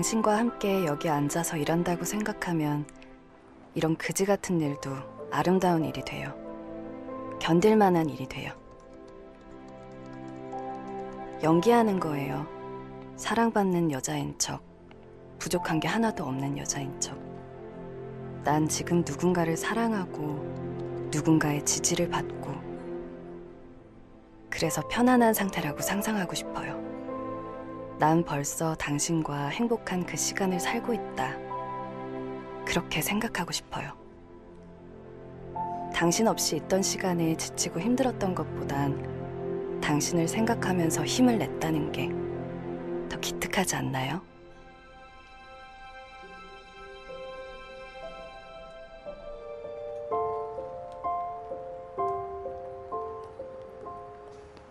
당신과 함께 여기 앉아서 일한다고 생각하면 이런 그지 같은 일도 아름다운 일이 돼요. 견딜 만한 일이 돼요. 연기하는 거예요. 사랑받는 여자인 척, 부족한 게 하나도 없는 여자인 척. 난 지금 누군가를 사랑하고 누군가의 지지를 받고 그래서 편안한 상태라고 상상하고 싶어요. 난 벌써 당신과 행복한 그 시간을 살고 있다. 그렇게 생각하고 싶어요. 당신 없이 있던 시간에 지치고 힘들었던 것보단 당신을 생각하면서 힘을 냈다는 게 더 기특하지 않나요?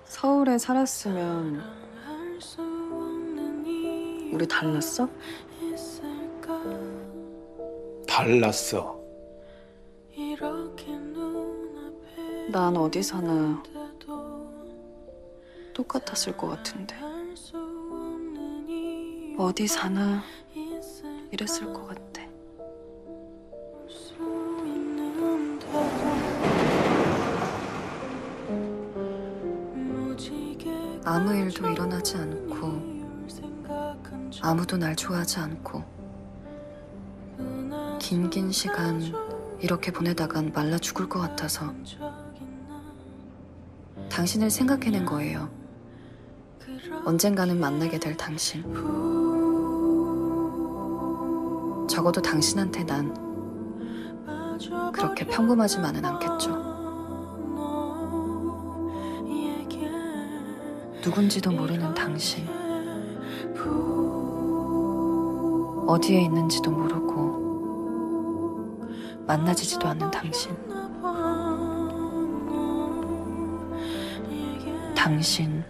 서울에 살았으면 우리 달랐어? 달랐어. 난 어디 사나 똑같았을 것 같은데 어디 사나 이랬을 것 같아. 아무 일도 일어나지 않고 아무도 날 좋아하지 않고 긴긴 시간 이렇게 보내다간 말라 죽을 것 같아서 당신을 생각해낸 거예요. 언젠가는 만나게 될 당신. 적어도 당신한테 난 그렇게 평범하지만은 않겠죠. 누군지도 모르는 당신. 어디에 있는지도 모르고 만나지지도 않는 당신. 당신.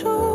무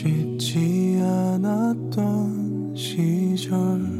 쉽지 않았던 시절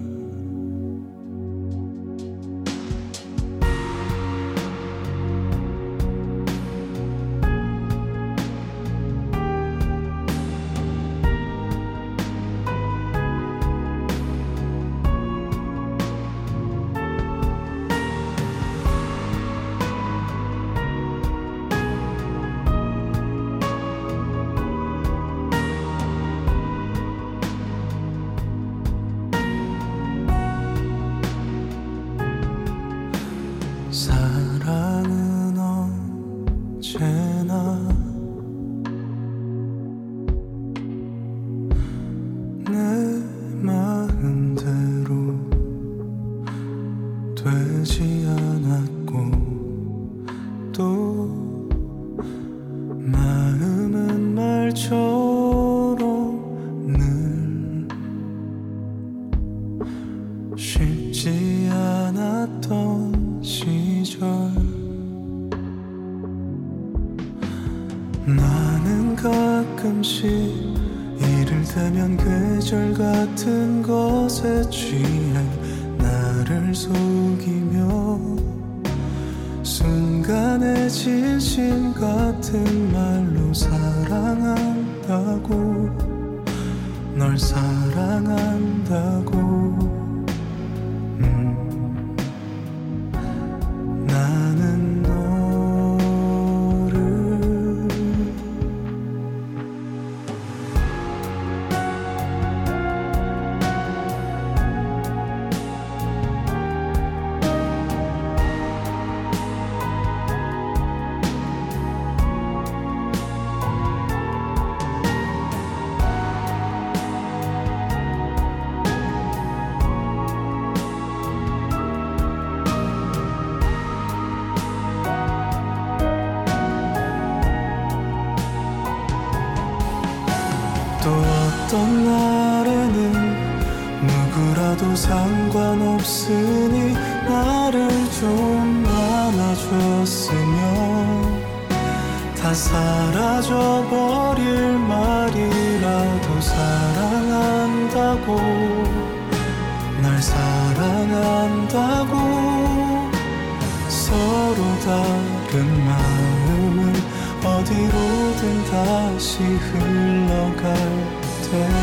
사랑한다고 날 사랑한다고 서로 다른 마음은 어디로든 다시 흘러갈 테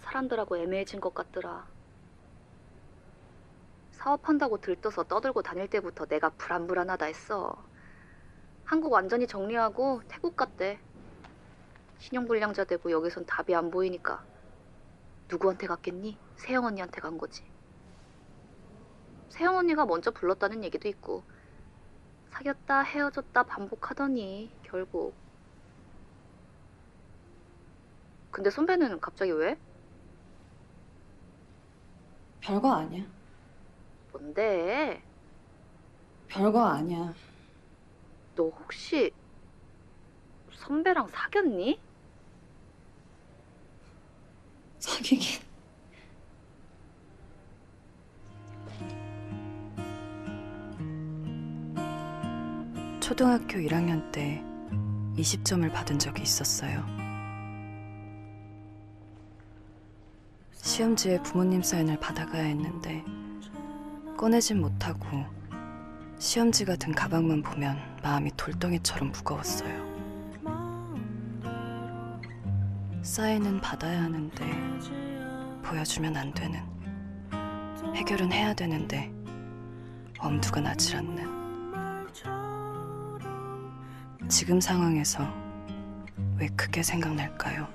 사람들하고 애매해진 것 같더라. 사업한다고 들떠서 떠들고 다닐 때부터 내가 불안불안하다 했어. 한국 완전히 정리하고 태국 갔대. 신용불량자 되고 여기선 답이 안 보이니까. 누구한테 갔겠니? 세영 언니한테 간 거지. 세영 언니가 먼저 불렀다는 얘기도 있고 사귀었다 헤어졌다 반복하더니 결국 근데 선배는 갑자기 왜? 별거 아니야. 뭔데? 별거 아니야. 너 혹시 선배랑 사귀었니? 사귀긴. 초등학교 1학년 때 20점을 받은 적이 있었어요. 시험지에 부모님 사인을 받아가야 했는데 꺼내진 못하고 시험지가 든 가방만 보면 마음이 돌덩이처럼 무거웠어요. 사인은 받아야 하는데 보여주면 안 되는 해결은 해야 되는데 엄두가 나질 않는 지금 상황에서 왜 크게 생각날까요?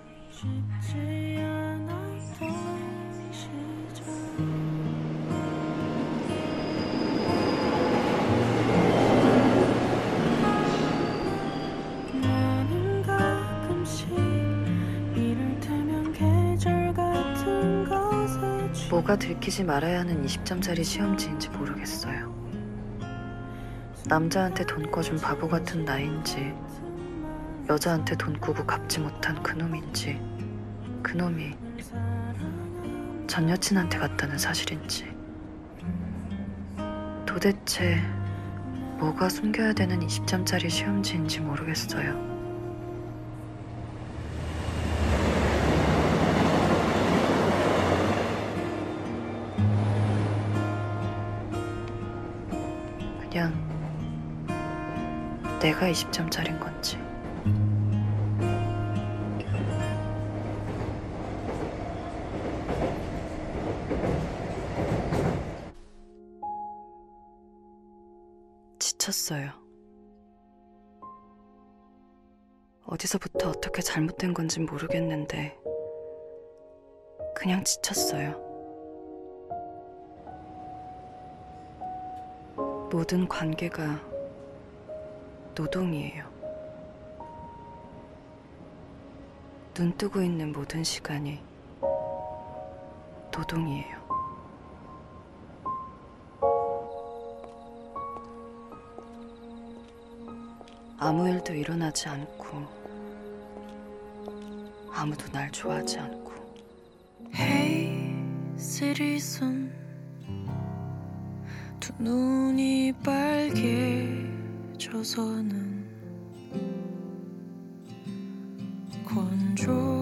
뭐가 들키지 말아야 하는 20점짜리 시험지인지 모르겠어요. 남자한테 돈 꿔준 바보 같은 나인지, 여자한테 돈 꾸고 갚지 못한 그놈인지, 그놈이 전 여친한테 갔다는 사실인지. 도대체 뭐가 숨겨야 되는 20점짜리 시험지인지 모르겠어요. 내가 20점짜린 건지. 지쳤어요. 어디서부터 어떻게 잘못된 건지 모르겠는데, 그냥 지쳤어요. 모든 관계가 노동이에요. 눈 뜨고 있는 모든 시간이 노동이에요. 아무 일도 일어나지 않고 아무도 날 좋아하지 않고 Hey, citizen 두 눈이 빨개 져서는 건조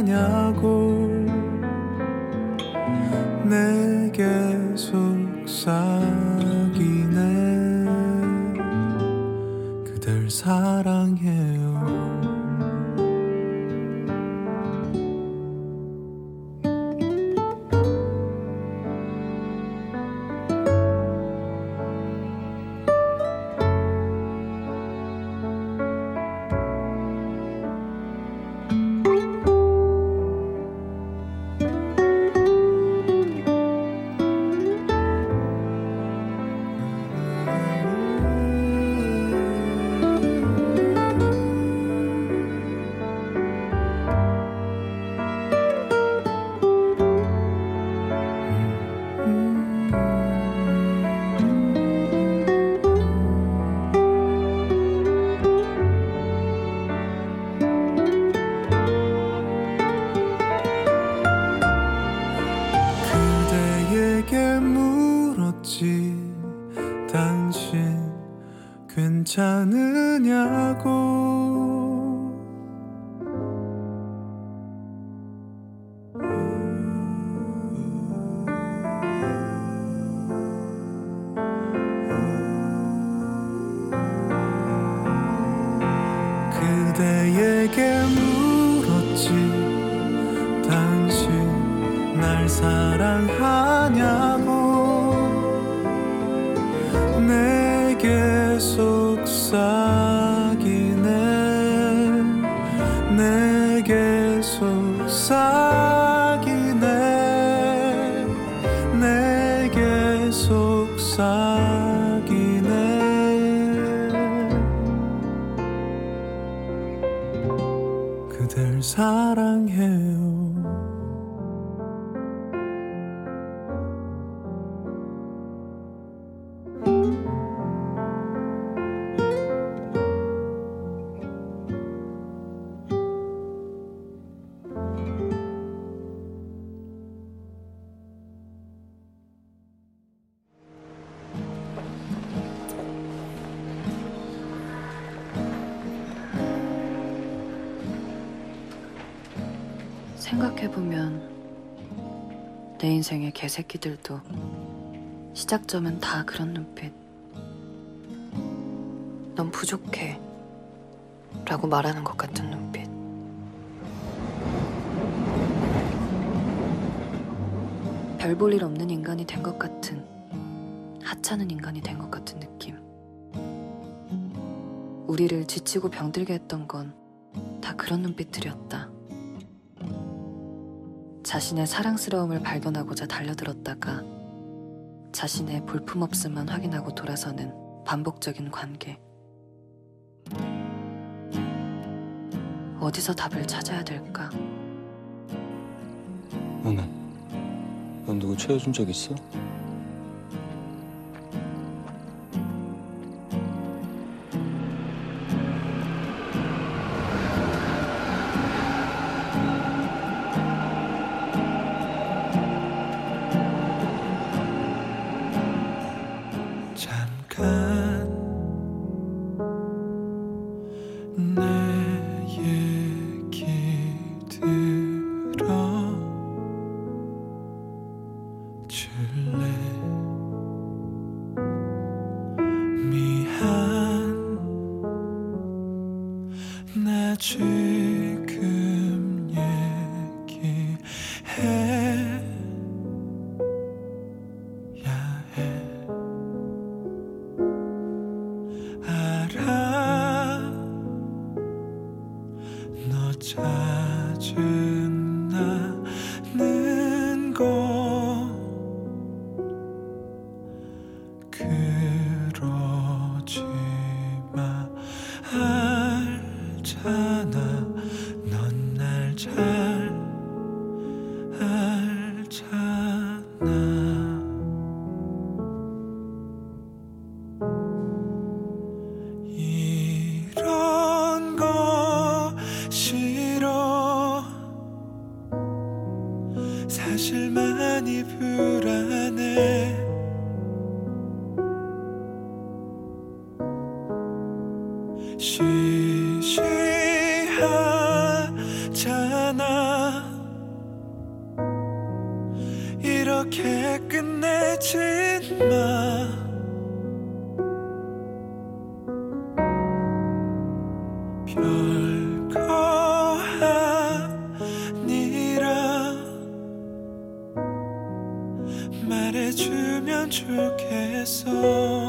하냐고 내게 속삭이네. 그댈 사랑 생각해보면 내 인생의 개새끼들도 시작점은 다 그런 눈빛. 넌 부족해. 라고 말하는 것 같은 눈빛. 별 볼 일 없는 인간이 된 것 같은, 하찮은 인간이 된 것 같은 느낌. 우리를 지치고 병들게 했던 건 다 그런 눈빛들이었다. 자신의 사랑스러움을 발견하고자 달려들었다가 자신의 볼품없음만 확인하고 돌아서는 반복적인 관계. 어디서 답을 찾아야 될까? 너는 넌 누구 채워준 적 있어? 이렇게 끝내지 마. 말해주면 좋겠어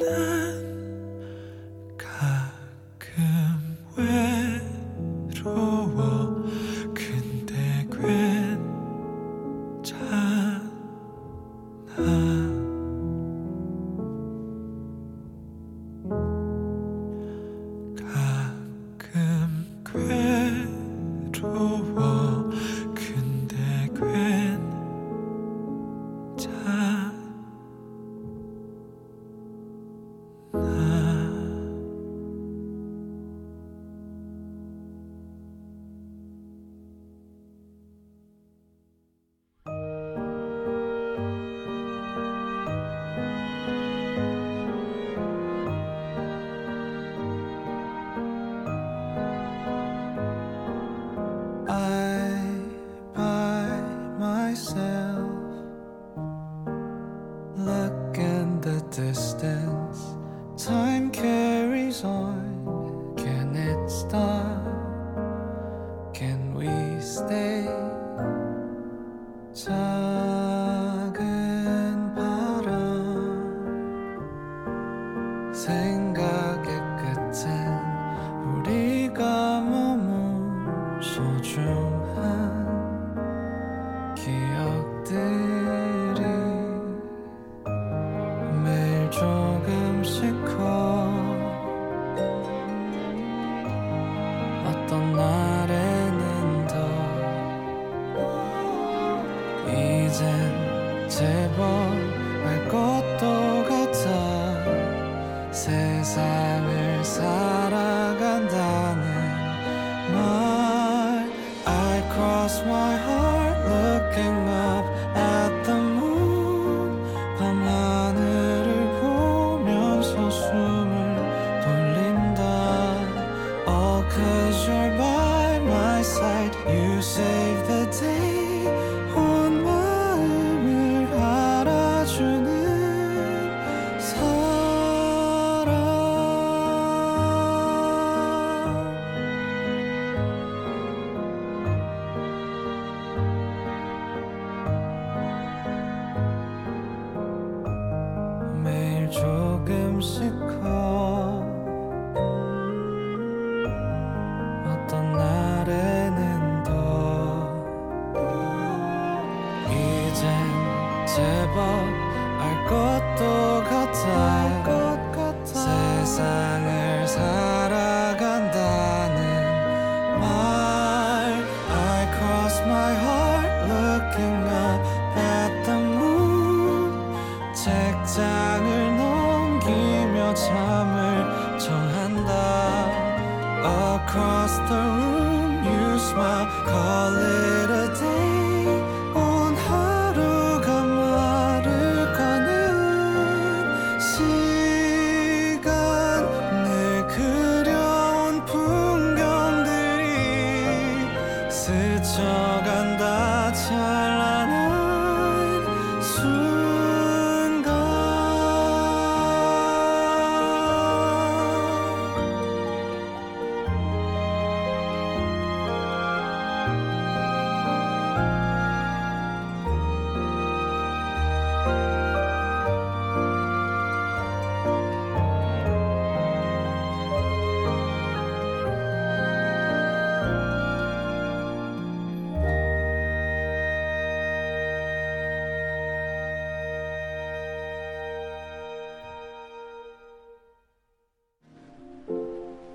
난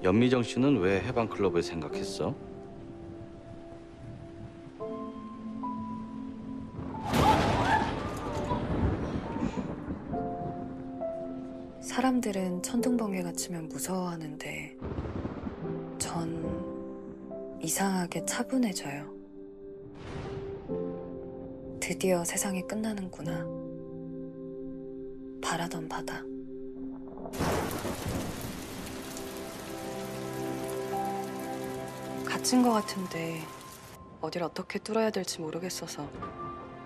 연미정 씨는 왜 해방 클럽을 생각했어? 사람들은 천둥번개가 치면 무서워하는데 전 이상하게 차분해져요. 드디어 세상이 끝나는구나. 바라던 바다. 갇힌 것 같은데 어딜 어떻게 뚫어야 될지 모르겠어서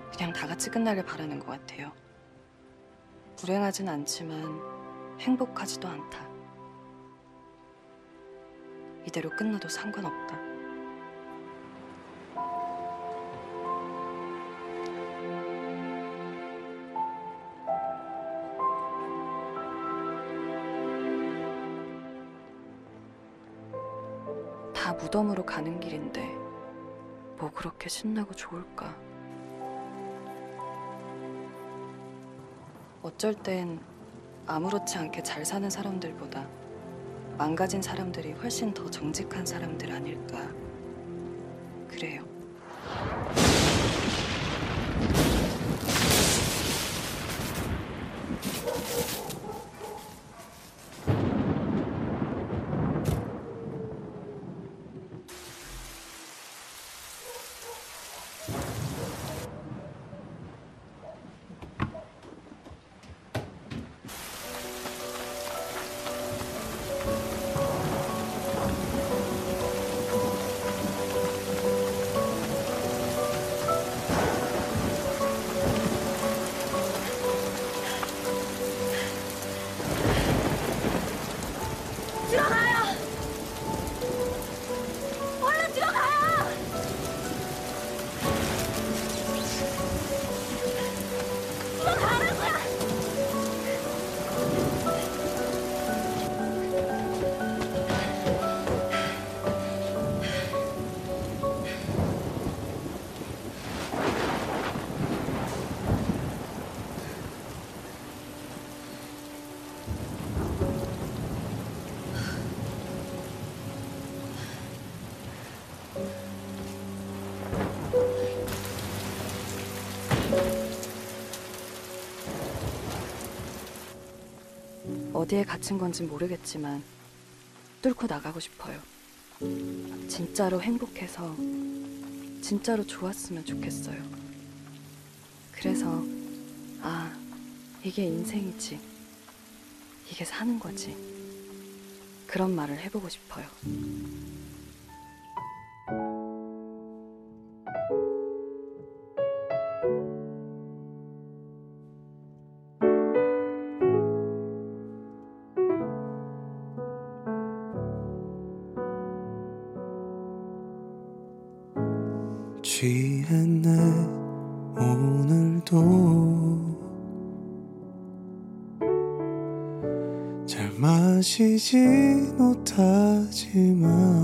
그냥 다 같이 끝나길 바라는 것 같아요. 불행하진 않지만 행복하지도 않다. 이대로 끝나도 상관없다. 다 무덤으로 가는 길인데 뭐 그렇게 신나고 좋을까? 어쩔 땐 아무렇지 않게 잘 사는 사람들보다 망가진 사람들이 훨씬 더 정직한 사람들 아닐까. 그래요. 어디에 갇힌 건지 모르겠지만 뚫고 나가고 싶어요. 진짜로 행복해서 진짜로 좋았으면 좋겠어요. 그래서 아, 이게 인생이지. 이게 사는 거지. 그런 말을 해보고 싶어요. 하지만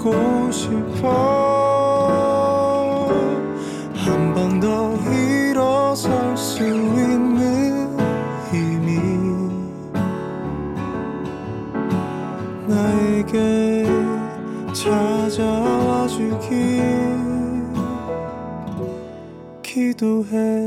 듣고 싶어. 한 번 더 일어설 수 있는 힘이 나에게 찾아와 주길 기도해.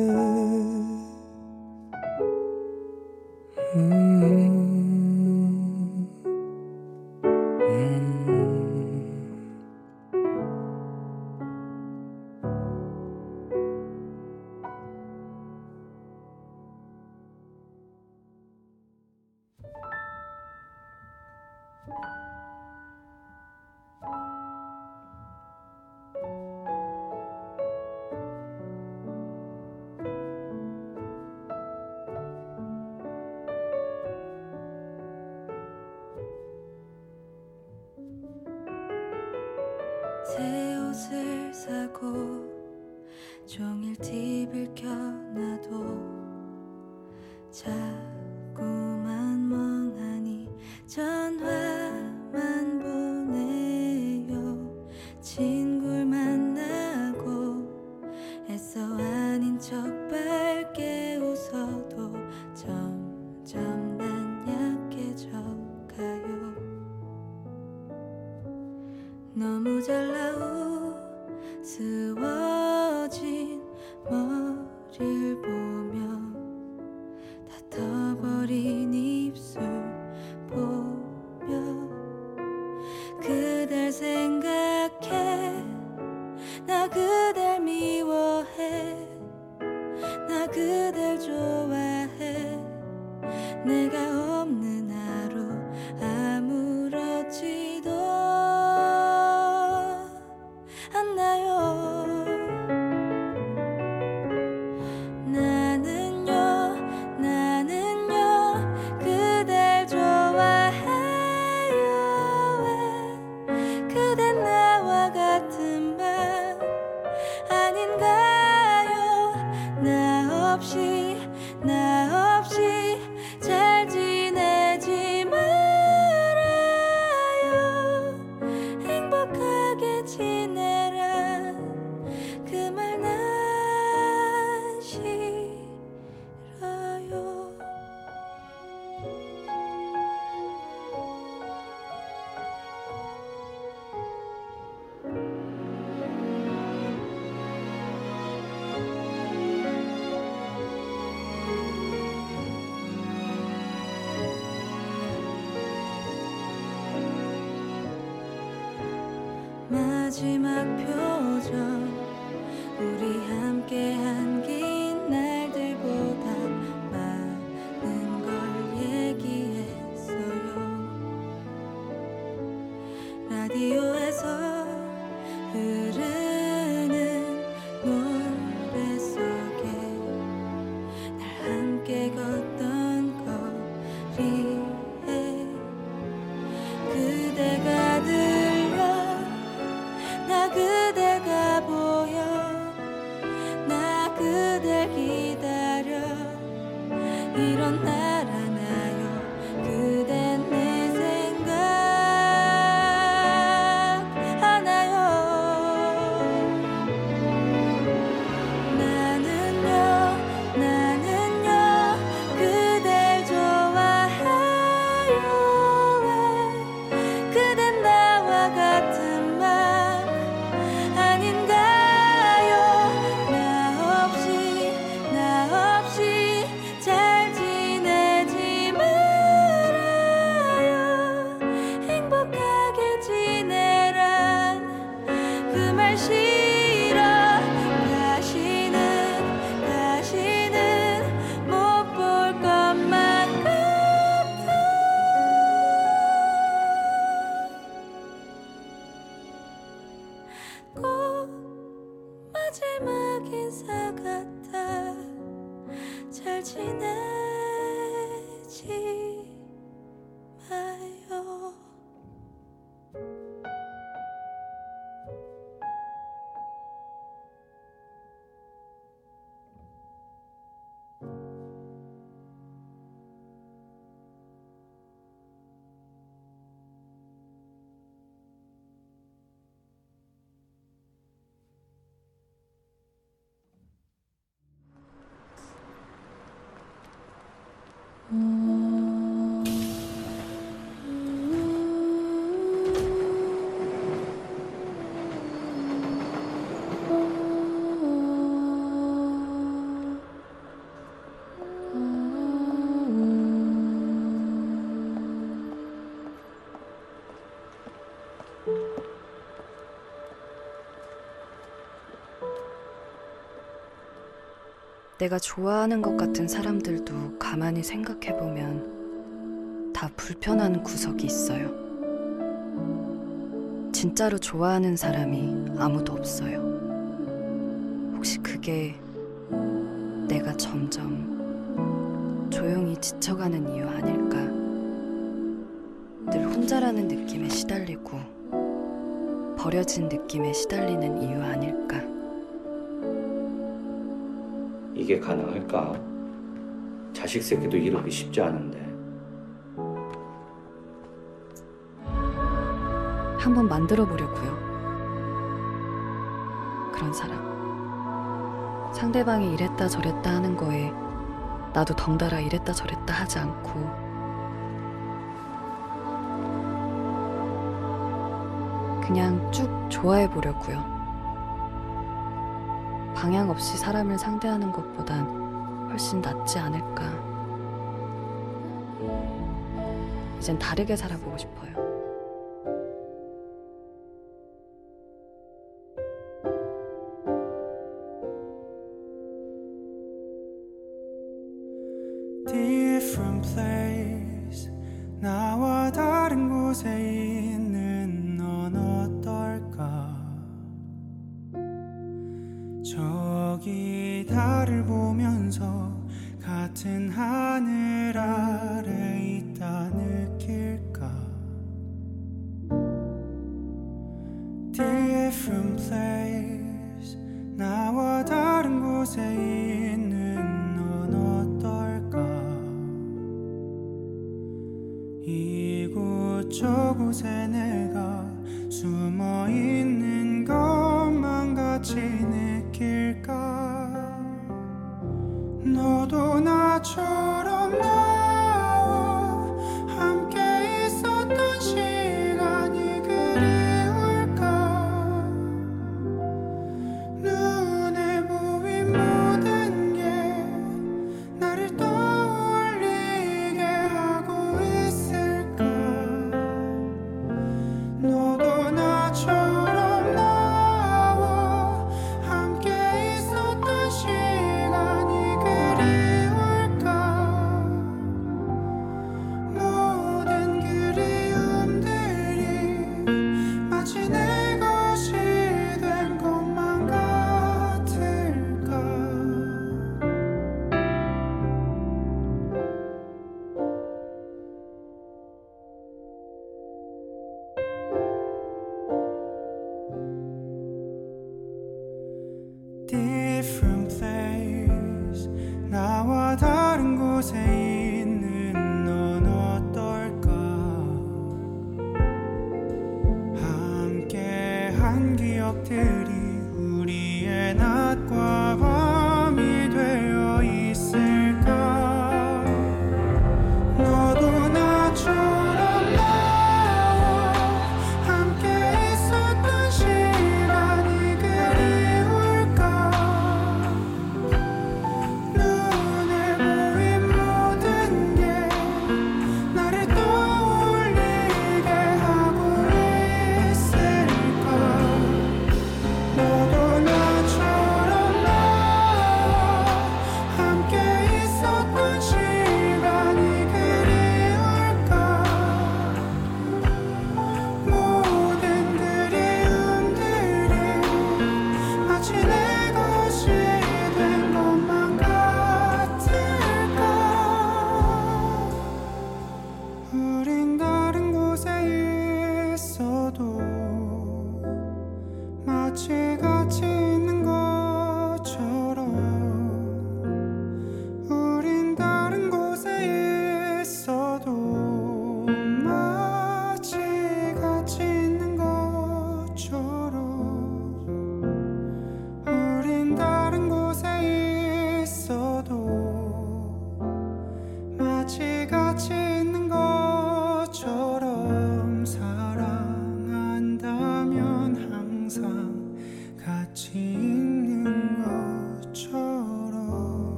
내가 좋아하는 것 같은 사람들도 가만히 생각해보면 다 불편한 구석이 있어요. 진짜로 좋아하는 사람이 아무도 없어요. 혹시 그게 내가 점점 조용히 지쳐가는 이유 아닐까? 늘 혼자라는 느낌에 시달리고 버려진 느낌에 시달리는 이유 아닐까? 이게 가능할까? 자식 새끼도 이루기 쉽지 않은데. 한번 만들어 보려고요. 그런 사람. 상대방이 이랬다 저랬다 하는 거에 나도 덩달아 이랬다 저랬다 하지 않고 그냥 쭉 좋아해 보려고요. 방향 없이 사람을 상대하는 것보단 훨씬 낫지 않을까. 이젠 다르게 살아보고 싶어요. 이곳저곳에 내가 숨어 있는 것만 같이 느낄까? 너도 나처럼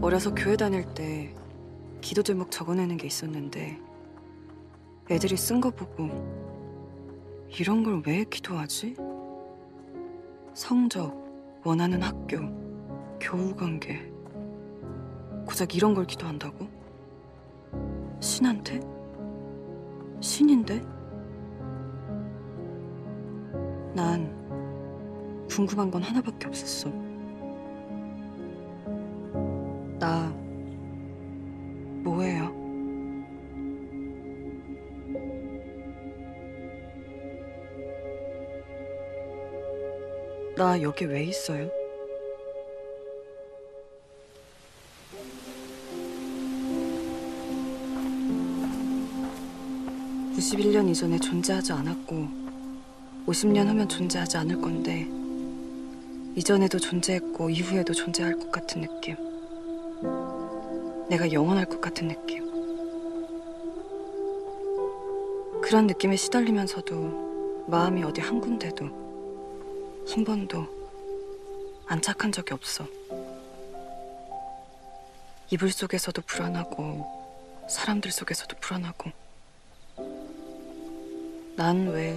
어려서 교회 다닐 때 기도 제목 적어내는 게 있었는데 애들이 쓴 거 보고 이런 걸 왜 기도하지? 성적, 원하는 학교, 교우 관계. 고작 이런 걸 기도한다고? 신한테? 신인데? 난 궁금한 건 하나밖에 없었어. 나 여기 왜 있어요? (91년) 이전에 존재하지 않았고 (50년) 후면 존재하지 않을 건데 이전에도 존재했고 이후에도 존재할 것 같은 느낌 내가 영원할 것 같은 느낌 그런 느낌에 시달리면서도 마음이 어디 한 군데도 한 번도 안착한 적이 없어. 이불 속에서도 불안하고 사람들 속에서도 불안하고 난 왜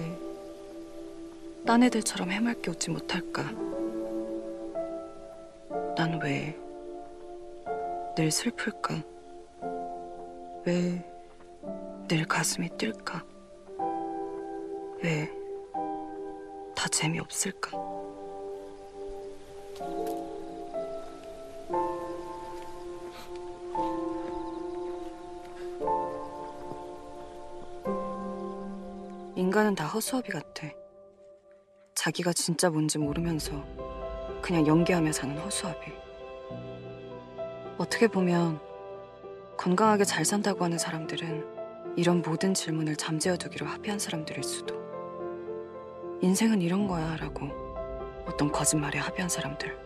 딴 애들처럼 해맑게 웃지 못할까? 난 왜 늘 슬플까? 왜 늘 가슴이 뛸까? 왜 다 재미없을까? 인간은 다 허수아비 같아. 자기가 진짜 뭔지 모르면서 그냥 연기하며 사는 허수아비. 어떻게 보면 건강하게 잘 산다고 하는 사람들은 이런 모든 질문을 잠재워 두기로 합의한 사람들일 수도. 인생은 이런 거야 라고 어떤 거짓말에 합의한 사람들.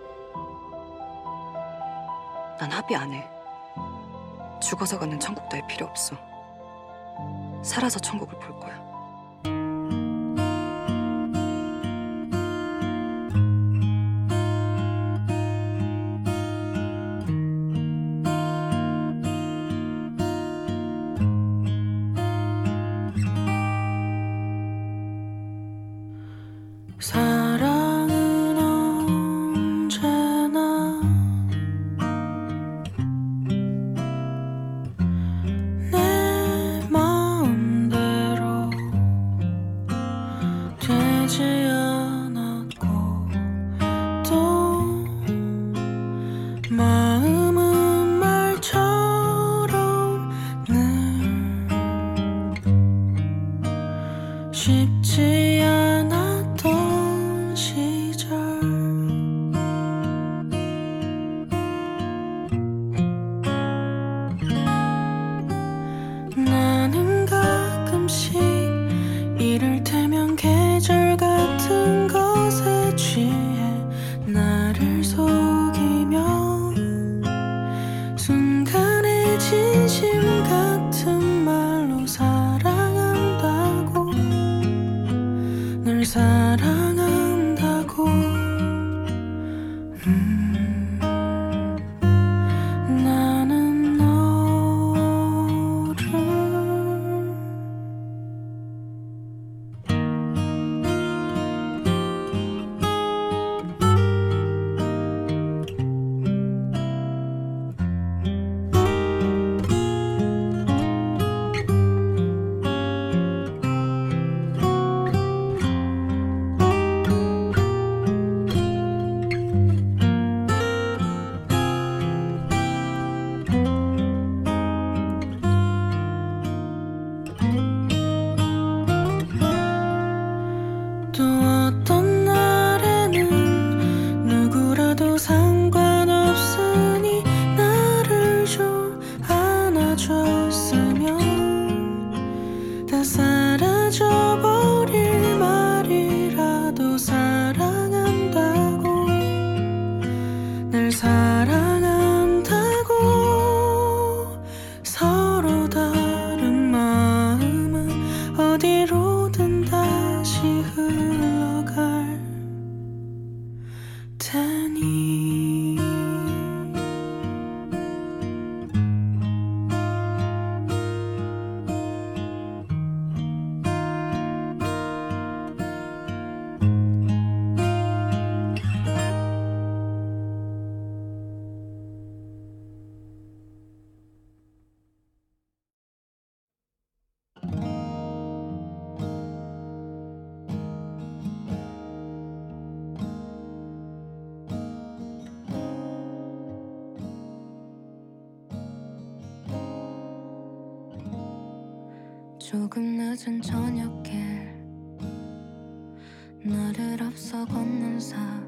난 합의 안 해. 죽어서 가는 천국 따위 필요 없어. 살아서 천국을 볼 거야. 조금 늦은 저녁에 나를 앞서 걷는 사람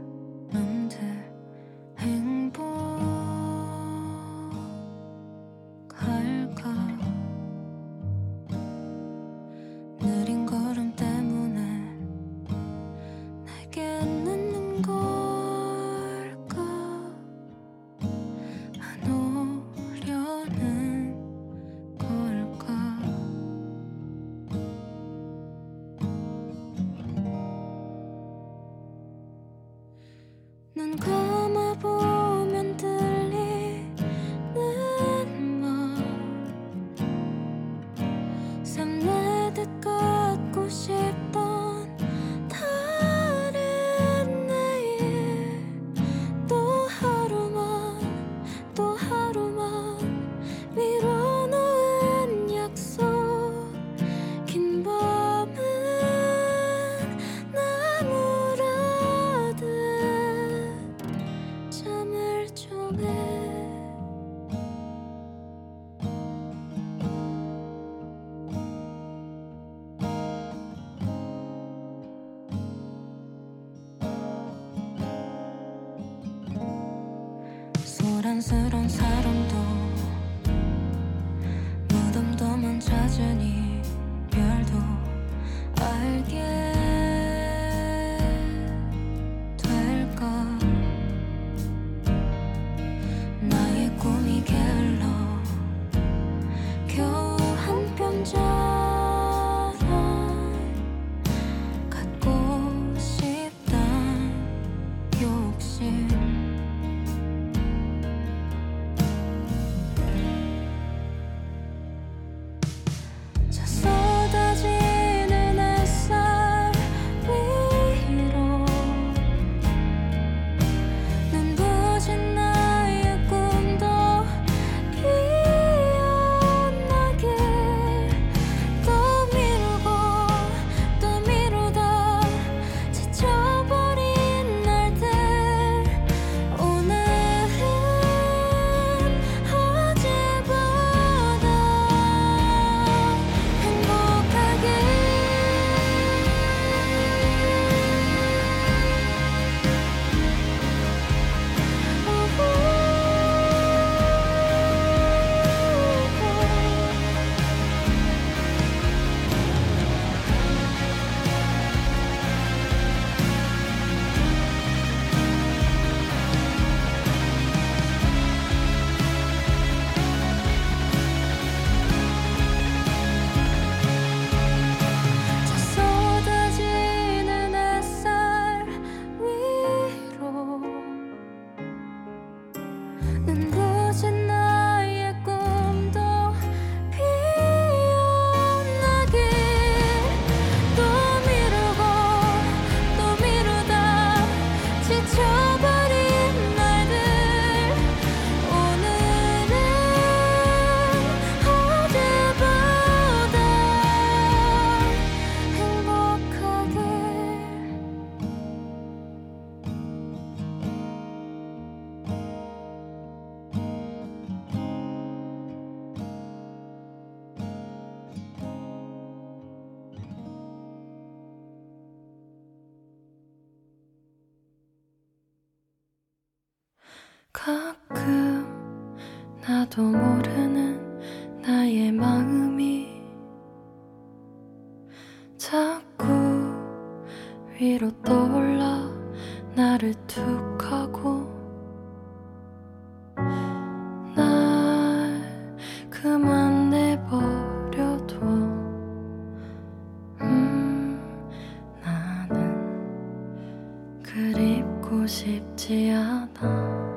그립고 싶지 않아.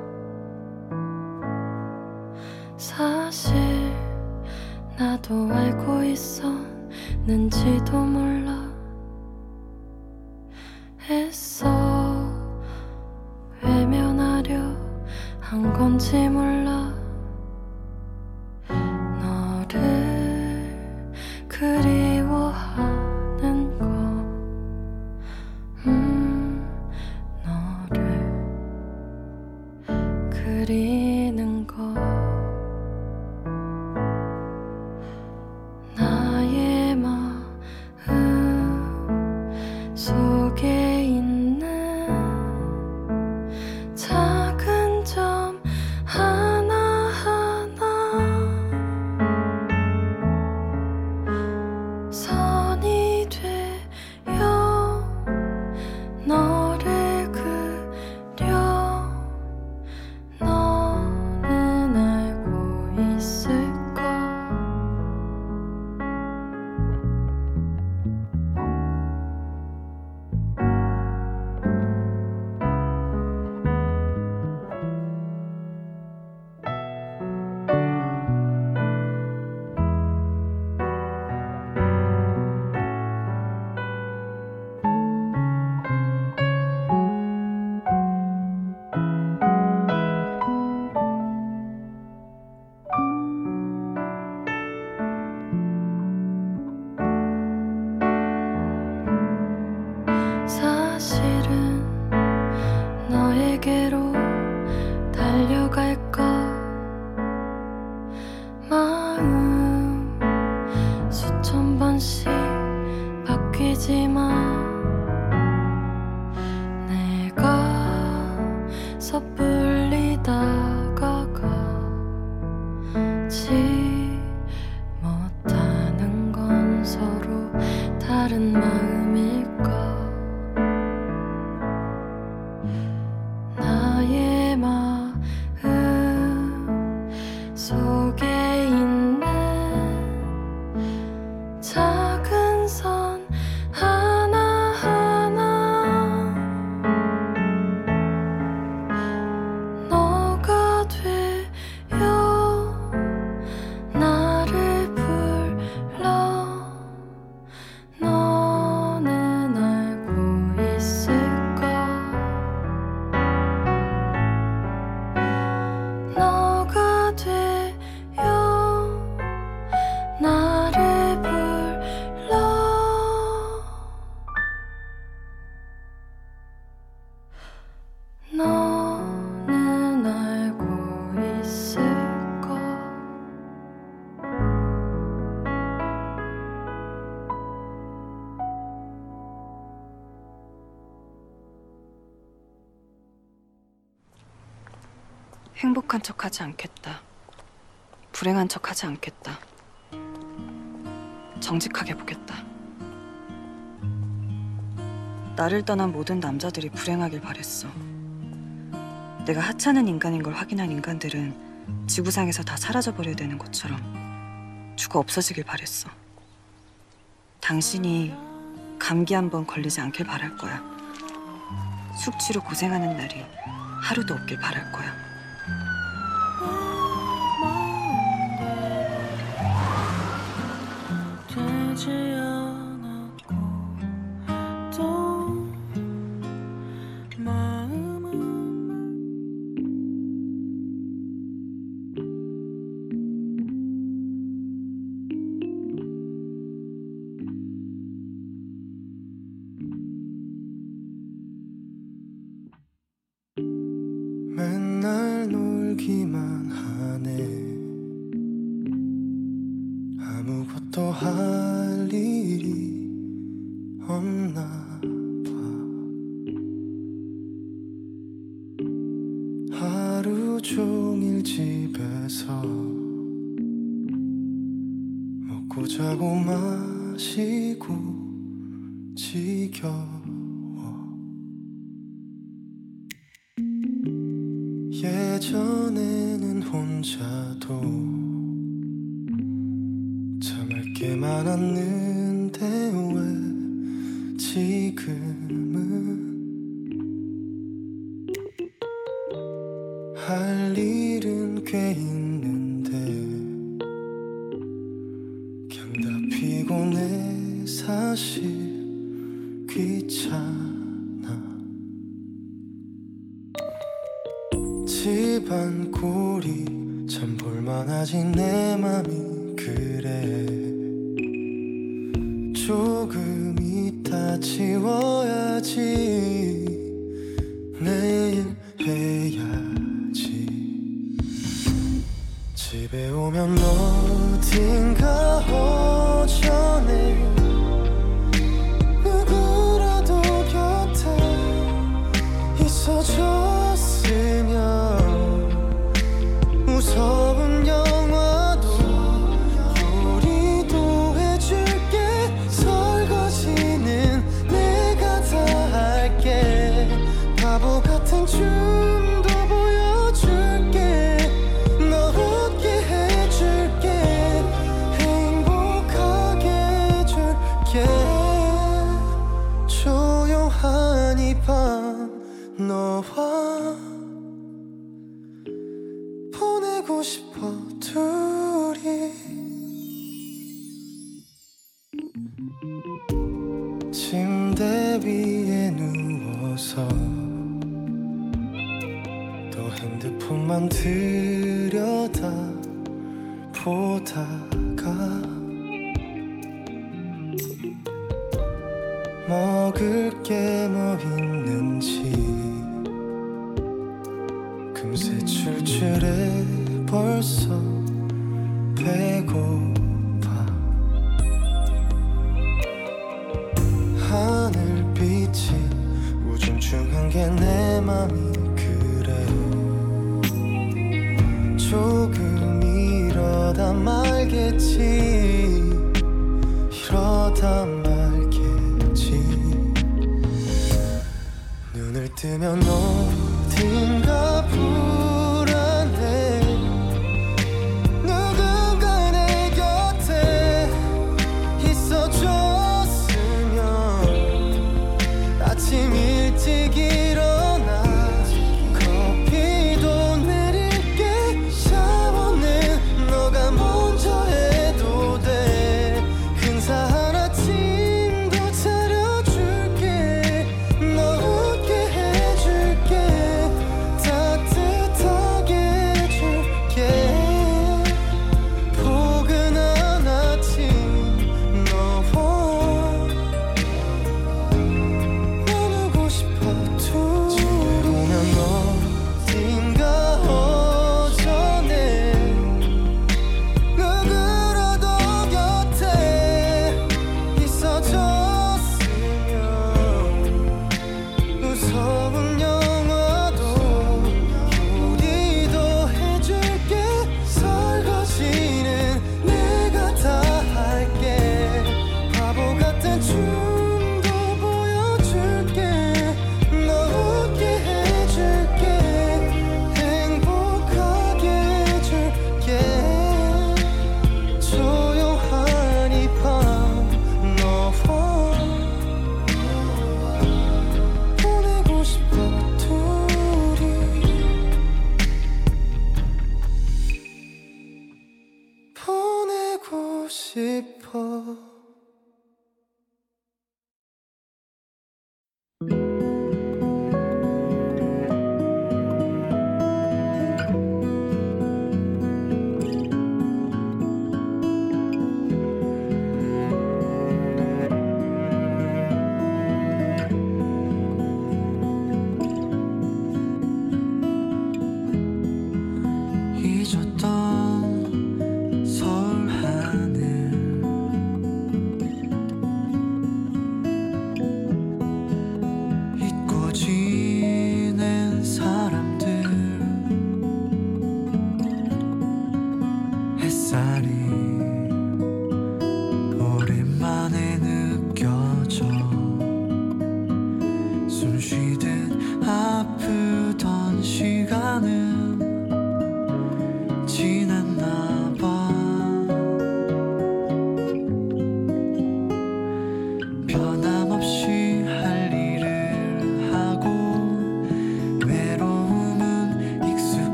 사실 나도 알고 있었는지도 몰라. 행복한 척하지 않겠다. 불행한 척하지 않겠다. 정직하게 보겠다. 나를 떠난 모든 남자들이 불행하길 바랬어. 내가 하찮은 인간인 걸 확인한 인간들은 지구상에서 다 사라져버려야 되는 것처럼 죽어 없어지길 바랬어. 당신이 감기 한 번 걸리지 않길 바랄 거야. 숙취로 고생하는 날이 하루도 없길 바랄 거야. 할 일은 꽤 있는데 그냥 다 피곤해 사실 귀찮아. 집안 꼴이 참 볼만하지 내 맘이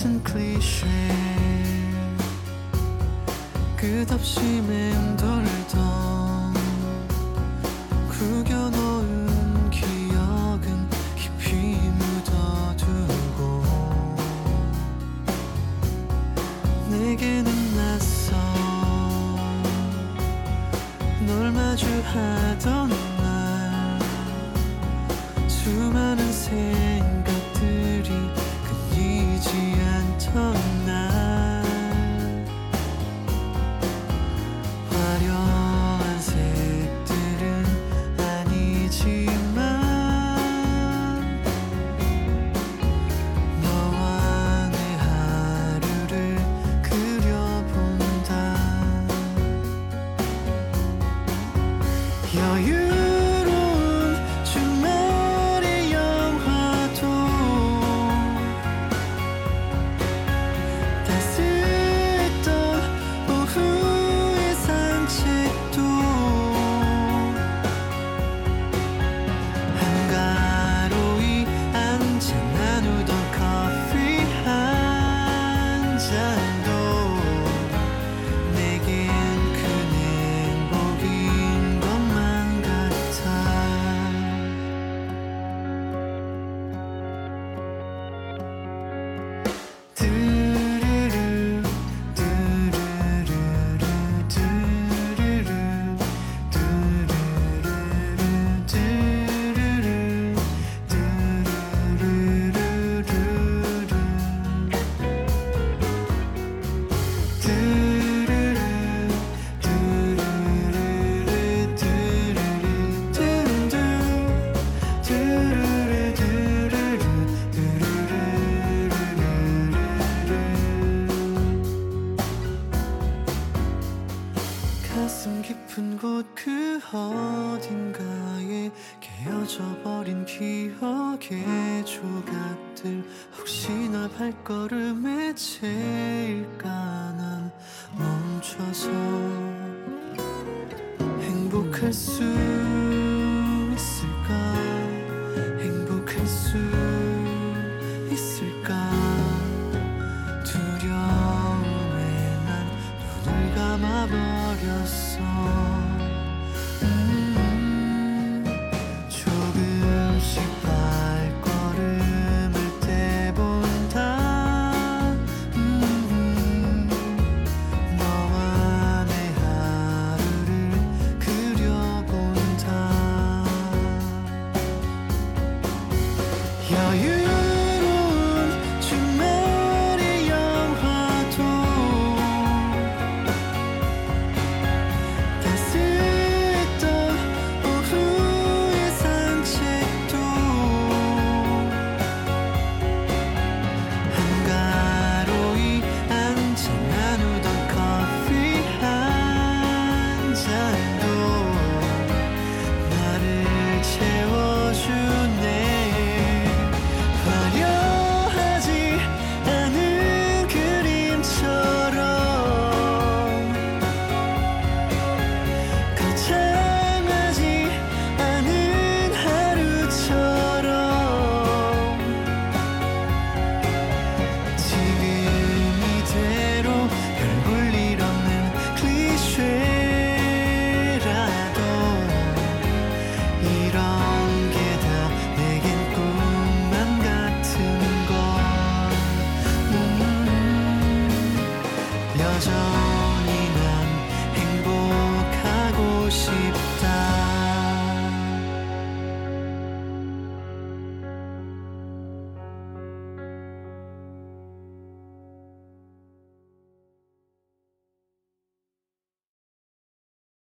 같은 클리셰. 끝없이 맴